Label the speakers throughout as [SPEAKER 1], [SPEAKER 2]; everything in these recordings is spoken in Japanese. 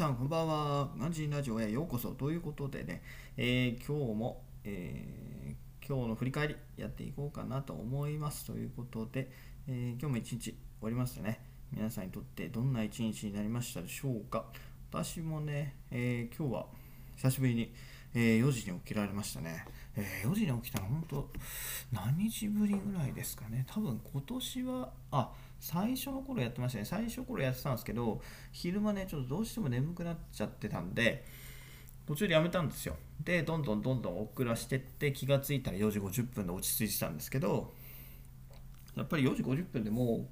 [SPEAKER 1] さんこんばんは。ガンジンラジオへようこそということでね、えー、今日も、えー、今日の振り返りやっていこうかなと思いますということで、えー、今日も一日終わりましたね。皆さんにとってどんな一日になりましたでしょうか。私もね、え今日は久しぶりに、え4時に起きられましたね。え4時に起きたの本当何日ぶりぐらいですかね。多分今年は、あ、最初の頃やってましたね。最初頃やってたんですけど、昼間ね、ちょっとどうしても眠くなっちゃってたんで、途中でやめたんですよ。で、どんどんどんどん遅らしてって、気がついたら4時50分で落ち着いてたんですけど、やっぱり4時50分でも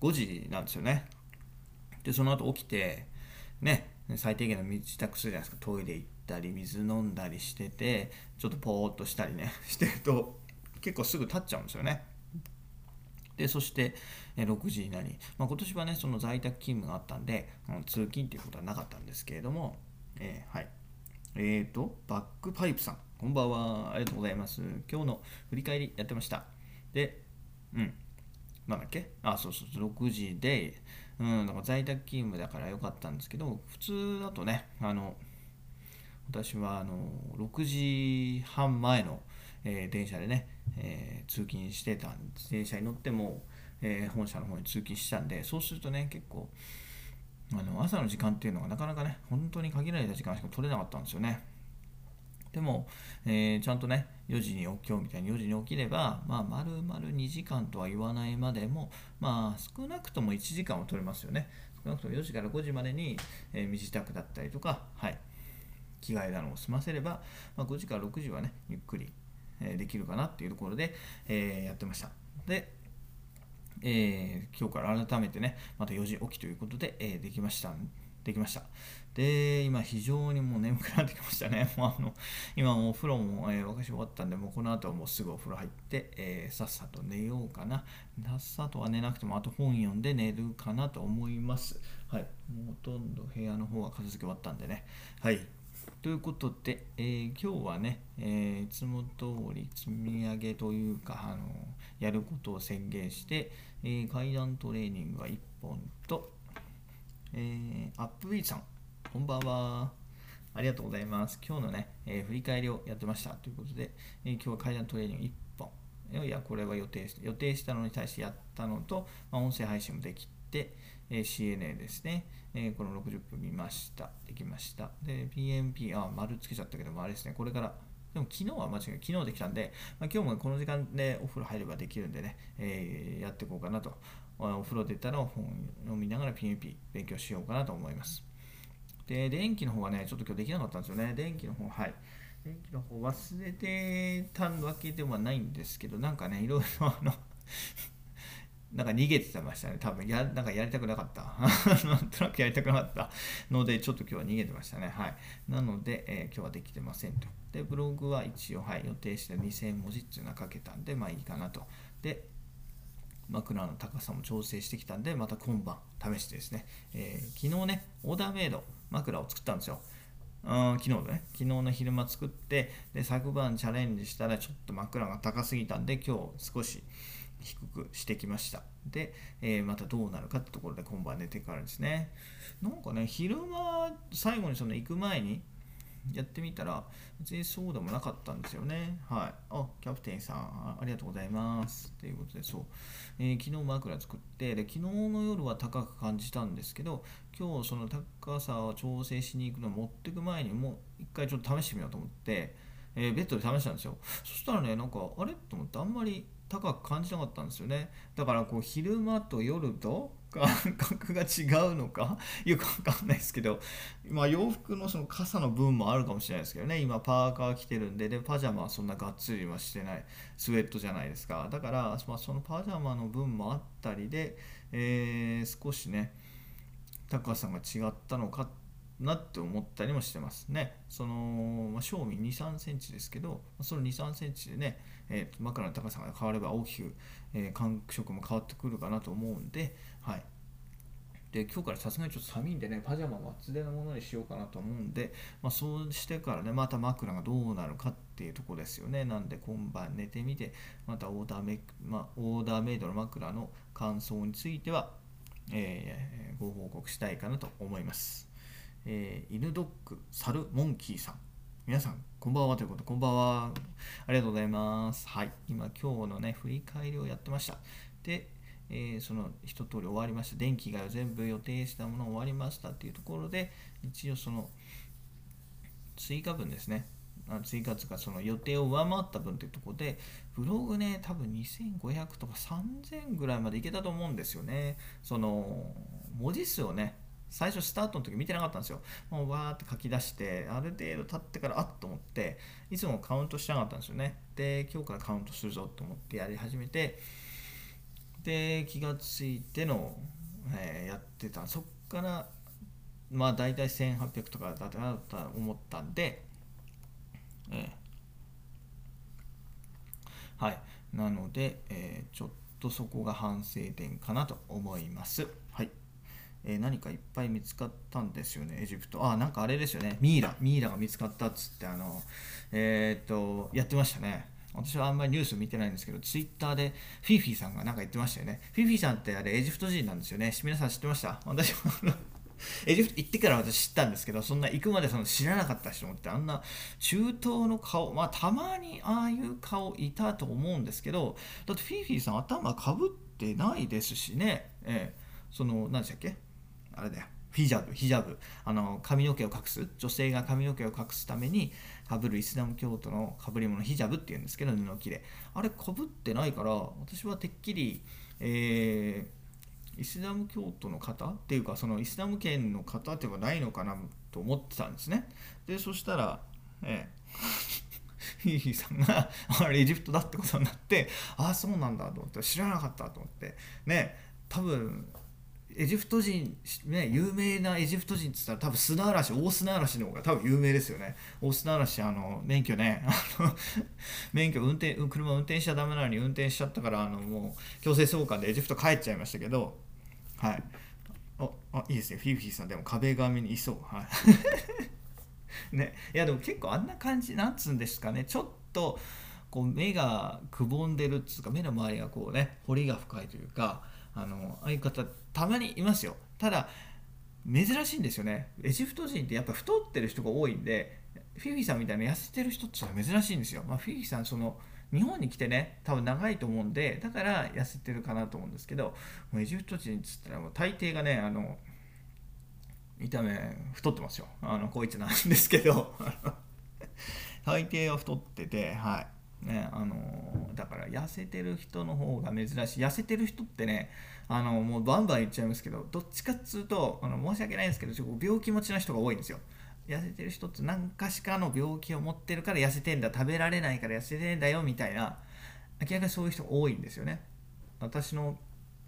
[SPEAKER 1] う5時なんですよね。で、その後起きて、ね、最低限の身支度するじゃないですか。トイレ行ったり、水飲んだりしてて、ちょっとぽーっとしたりね、してると、結構すぐ経っちゃうんですよね。でそして6時になり、まあ、今年はねその在宅勤務があったんで、うん、通勤ということはなかったんですけれども、えー、はい。えーとバックパイプさんこんばんは。ありがとうございます。今日の振り返りやってました。でうん。なんだっけ？あそうそうそう6時でうんだから在宅勤務だからよかったんですけど普通だとねあの私はあの6時半前のえー、電車でね、えー、通勤してた電車に乗っても、えー、本社の方に通勤したんでそうするとね結構あの朝の時間っていうのがなかなかね本当に限られた時間しか取れなかったんですよね。でも、え、ちゃんとね4時に起きようみたいに4時に起きればまあ丸々2時間とは言わないまでもまあ少なくとも1時間は取れますよね。少なくとも4時から5時までに、え、身支度だったりとかはい着替えなのを済ませれば、まあ、5時から6時はねゆっくりえできるかなっていうところで、えやってました。で、えー、今日から改めてね、また4時起きということで、えー、できました。できました。で、今非常にもう眠くなってきましたね。もうあの今もお風呂も、えー、沸終わったんで、もうこの後はもうすぐお風呂入って、えー、さっさと寝ようかな。さっさとは寝なくても、あと本読んで寝るかなと思います。はい。もうほとんど部屋の方は片付け終わったんでね。はい。ということで、えー、今日はね、えー、いつも通り積み上げというか、あのやることを宣言して、えー、階段トレーニングが1本と、えー、アップウィーさん、こんばんは。ありがとうございます。今日のね、えー、振り返りをやってましたということで、えー、今日は階段トレーニング1本。いや、これは予定して予定したのに対してやったのと、まあ、音声配信もできて、え CNA ですね、えこの60分見ました。できました。で、PMP、あ、丸つけちゃったけども、あれですね、これから、でも昨日は間違い昨日できたんで、まあ、今日もこの時間でお風呂入ればできるんでね、えー、やっていこうかなと。お風呂出たら本を見ながら PMP 勉強しようかなと思います。で、電気の方はね、ちょっと今日できなかったんですよね。電気の方、はい。電気の方忘れてたわけではないんですけど、なんかね、いろいろあのなんか逃げてましたね。多分や、なんかやりたくなかった。なんとなくやりたくなかったので、ちょっと今日は逃げてましたね。はい。なので、えー、今日はできてませんと。で、ブログは一応、はい、予定して2000文字っていうのは書けたんで、まあいいかなと。で、枕の高さも調整してきたんで、また今晩試してですね、えー、昨日ね、オーダーメイド枕を作ったんですよ。昨日ね、昨日の昼間作って、で、昨晩チャレンジしたらちょっと枕が高すぎたんで、今日少し、低くしてきました。で、えー、またどうなるかってところで今晩寝てからですね。なんかね、昼間、最後にその行く前にやってみたら、別にそうでもなかったんですよね。はい。あ、キャプテンさん、ありがとうございます。ということで、そう。えー、昨日枕作って、で、昨日の夜は高く感じたんですけど、今日その高さを調整しに行くのを持ってく前にもう一回ちょっと試してみようと思って、えー、ベッドで試したんですよ。そしたらね、なんか、あれ？と思って、あんまり高く感じなかったんですよね。だからこう昼間と夜と 感覚が違うのかよくわかんないですけど、まあ、洋服のその傘の分もあるかもしれないですけどね。今パーカー着てるんででパジャマはそんながっつりはしてない。スウェットじゃないですか。だから、まあ、そのパジャマの分もあったりで、えー、少しね高さが違ったのかっなって思ったりもしてますね。その、ま、正味2、3センチですけど、その2、3センチでね、えー、枕の高さが変われば大きく、えー、感触も変わってくるかなと思うんで、はい。で今日からさすがにちょっと寒いんでね、パジャマは厚手のものにしようかなと思うんで、まあ、そうしてからね、また枕がどうなるかっていうとこですよね。なんで今晩寝てみて、またオーダーメ,、まあ、オーダーメイドの枕の感想については、えー、ご報告したいかなと思います。えー、犬ドッグサルモンキーさん。皆さんこんばんは。ということこんばんは。ありがとうございます。はい。今今日のね振り返りをやってました。で、えー、その一通り終わりました。電気が全部予定したもの終わりましたっていうところで一応その追加分ですね。追加とかその予定を上回った分というところでブログね多分2500とか3000ぐらいまでいけたと思うんですよね。その文字数をね最初スタートの時見てなかったんですよ。もうわーって書き出してある程度経ってからあっと思っていつもカウントしなかったんですよね。で今日からカウントするぞと思ってやり始めてで気がついての、えー、やってた。そっからまあ大体1800とかだったなと思ったんでえー、はい。なので、えー、ちょっとそこが反省点かなと思います。はい。えー、何かいっぱい見つかったんですよね、エジプト。あ、なんかあれですよね、ミイラ、ミイラが見つかったっつって、あの、えー、っと、やってましたね。私はあんまりニュース見てないんですけど、ツイッターでフィフィさんがなんか言ってましたよね。フィフィさんってあれエジプト人なんですよね。皆さん知ってました？私はエジプト行ってから私知ったんですけど、そんな行くまでその知らなかった人もって、あんな中東の顔、まあたまにああいう顔いたと思うんですけど、だってフィフィさん頭かぶってないですしね、ええ、その、何でしたっけ？あれだよ。ヒジャブ、ヒジャブ、あの髪の毛を隠す、女性が髪の毛を隠すためにかぶるイスラム教徒のかぶり物、ヒジャブっていうんですけど、布切れ。あれ、かぶってないから、私はてっきり、えーイスラム教徒の方？っていうかそのイスラム圏の方ではないのかなと思ってたんですね。でそしたらええ。ヒーヒーさんがあれエジプトだってことになってああそうなんだと思って知らなかったと思って。ね多分エジプト人、ね、有名なエジプト人って言ったら多分砂嵐、大砂嵐の方が多分有名ですよね。大砂嵐、あの、免許ね、あの 免許運転、車運転しちゃダメなのに運転しちゃったから、あの、もう強制送還でエジプト帰っちゃいましたけど、はい。あ、あいいですね。フィフィさん、でも壁紙にいそう。はい。ね、いやでも結構あんな感じなんつうんですかねちょっとこう目がくぼんでるっつうか目の周りがこうね彫りが深いというかあのああいう方たまにいますよ。ただ珍しいんですよね。エジプト人ってやっぱ太ってる人が多いんでフィフィさんみたいな痩せてる人ってのは珍しいんですよ、まあ、フィフィさんその日本に来てね多分長いと思うんでだから痩せてるかなと思うんですけどもうエジプト人っつったらもう大抵がねあの見た目太ってますよ。あのこいつなんですけど。大抵は太っててはい。ねあのだから痩せてる人の方が珍しい。痩せてる人ってねあのもうバンバン言っちゃいますけどどっちかっつうとあの申し訳ないんですけどちょっと病気持ちの人が多いんですよ。痩せてる人って何かしかの病気を持ってるから痩せてんだ。食べられないから痩せてんだよみたいな明らかにそういう人多いんですよね。私の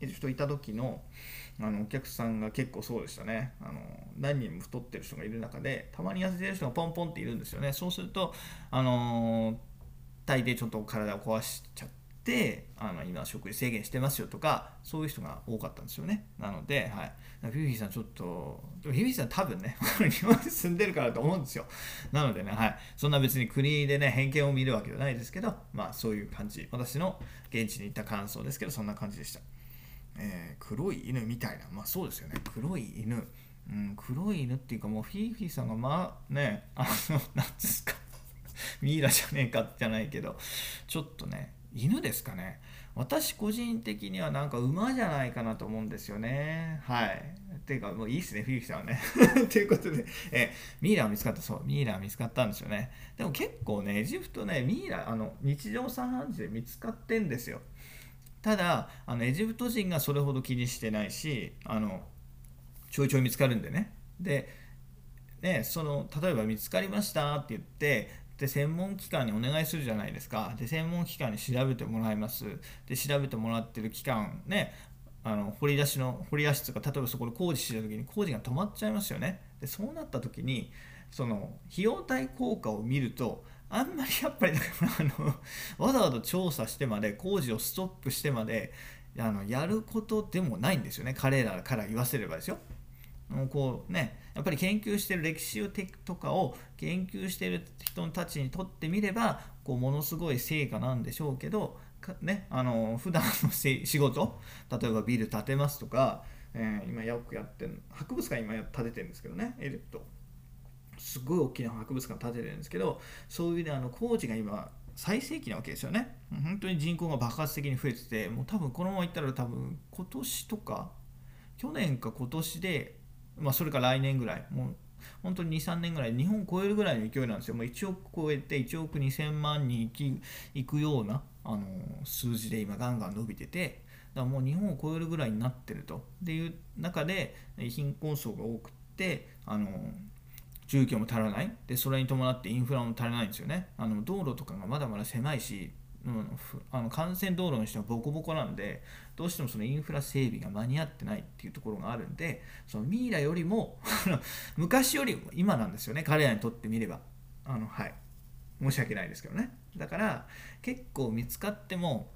[SPEAKER 1] 人いた時のあのお客さんが結構そうでしたね。あの何人も太ってる人がいる中でたまに痩せてる人がポンポンっているんですよね。そうするとあのー体でちょっと体を壊しちゃってあの今食事制限してますよとかそういう人が多かったんですよね。なので、はい、フィフィさんちょっとフィフィさん多分ね 日本に住んでるからと思うんですよ。なのでね、はい、そんな別に国でね偏見を見るわけじゃないですけどまあそういう感じ。私の現地に行った感想ですけどそんな感じでした。えー、黒い犬みたいな、まあそうですよね、黒い犬、うん、黒い犬っていうか、もうフィーフィーさんが、まあね、あの、なんですか、ミイラじゃねえかじゃないけどちょっとね犬ですかね。私個人的にはなんか馬じゃないかなと思うんですよね。はい。ていうかもういいっすねフィリピさんはね。ということでえミイラ見つかった。そうミイラ見つかったんですよね。でも結構ねエジプトねミイラあの日常茶飯事で見つかってんですよ。ただあのエジプト人がそれほど気にしてないしあのちょいちょい見つかるんでね。でね、その例えば見つかりましたって言ってで専門機関にお願いするじゃないですか。で専門機関に調べてもらいます。で調べてもらってる期間ねあの掘り出しの掘り出しとか例えばそこで工事してた時に工事が止まっちゃいますよね。でそうなった時にその費用対効果を見るとあんまりやっぱりだからあのわざわざ調査してまで工事をストップしてまであのやることでもないんですよね。彼らから言わせればですよ。こうねやっぱり研究してる歴史とかを研究してる人たちにとってみればこうものすごい成果なんでしょうけどねあの普段の仕事 例えばビル建てますとか、えー、今よくやってる博物館今建ててるんですけどねエジプト。すごい大きな博物館建ててるんですけどそういうねあの工事が今最盛期なわけですよね。本当に人口が爆発的に増えててもう多分このままいったら多分今年とか去年か今年でまあそれか来年ぐらいもう本当に2、3年ぐらい、日本を超えるぐらいの勢いなんですよ。もう1億超えて、1億2000万人いくようなあの数字で今、ガンガン伸びてて、だからもう日本を超えるぐらいになってると。っていう中で、貧困層が多くて、あの住居も足らない。で、それに伴ってインフラも足らないんですよね。あの道路とかがまだまだ狭いし、うん、あの幹線道路にしてはボコボコなんでどうしてもそのインフラ整備が間に合ってないっていうところがあるんでそのミイラよりも 昔よりも今なんですよね彼らにとってみれば。あのはい。申し訳ないですけどね。だから結構見つかっても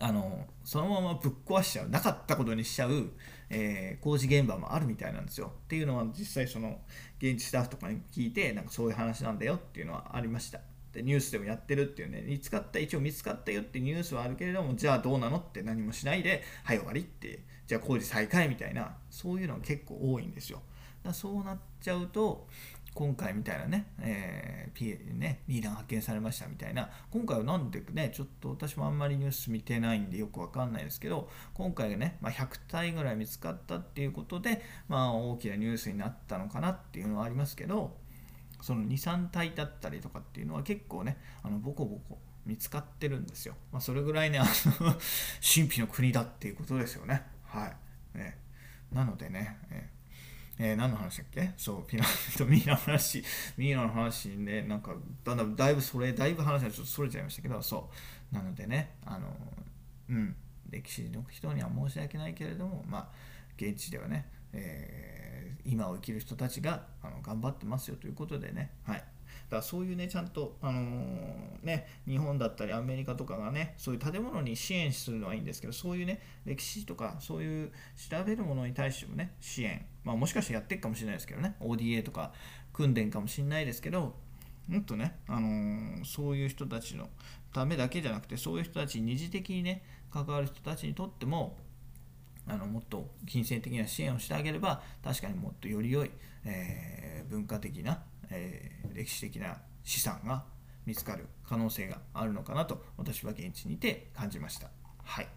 [SPEAKER 1] あのそのままぶっ壊しちゃうなかったことにしちゃう、えー、工事現場もあるみたいなんですよ。っていうのは実際その現地スタッフとかに聞いてなんかそういう話なんだよっていうのはありました。でニュースでもやってるっていうね見つかった一応見つかったよってニュースはあるけれどもじゃあどうなのって何もしないではい終わりってじゃあ工事再開みたいなそういうのが結構多いんですよ。だそうなっちゃうと今回みたいなね、えー、P ね、ミイラが発見されましたみたいな、今回はなんでね、ちょっと私もあんまりニュース見てないんでよくわかんないですけど、今回がね、まあ、100体ぐらい見つかったっていうことで、まあ大きなニュースになったのかなっていうのはありますけど、その23体だったりとかっていうのは結構ねあのボコボコ見つかってるんですよ、まあ、それぐらいねあの 神秘の国だっていうことですよね。はい。ね。なのでね、ええー、何の話だっけ？そうピラミッドミイラの話。ミイラの話ねなんかだんだんだいぶそれだいぶ話がちょっとそれちゃいましたけどそう。なのでねあのうん。歴史の人には申し訳ないけれどもまあ現地ではね、えー今を生きる人たちがあの頑張ってますよということでね、はい、だからそういうねちゃんと、あのー、ね、日本だったりアメリカとかがねそういう建物に支援するのはいいんですけどそういうね歴史とかそういう調べるものに対してもね支援、まあ、もしかしてやっていくかもしれないですけどね。ODA とか訓練かもしれないですけどもっとね、あのー、そういう人たちのためだけじゃなくてそういう人たちに二次的にね関わる人たちにとってもあのもっと金銭的な支援をしてあげれば確かにもっとより良い、えー、文化的な、えー、歴史的な資産が見つかる可能性があるのかなと私は現地にて感じました。はい、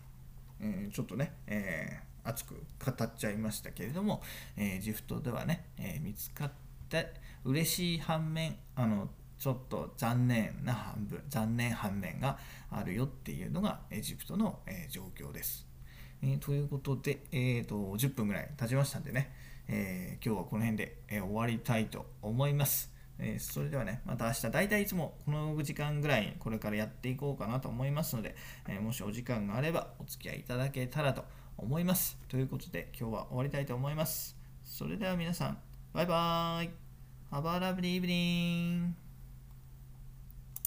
[SPEAKER 1] えー、ちょっとね、えー、熱く語っちゃいましたけれども、えー、ジフトではね、え見つかって嬉しい反面あのちょっと残念な半分残念反面があるよっていうのがエジプトの、え状況です。えー、ということで、えーと、10分ぐらい経ちましたんでね、えー、今日はこの辺で、えー、終わりたいと思います。えそれではね、また明日、大体いつもこの時間ぐらいこれからやっていこうかなと思いますので、えもしお時間があればお付き合いいただけたらと思います。ということで、今日は終わりたいと思います。それでは皆さん、バイバーイ !Have a lovely evening!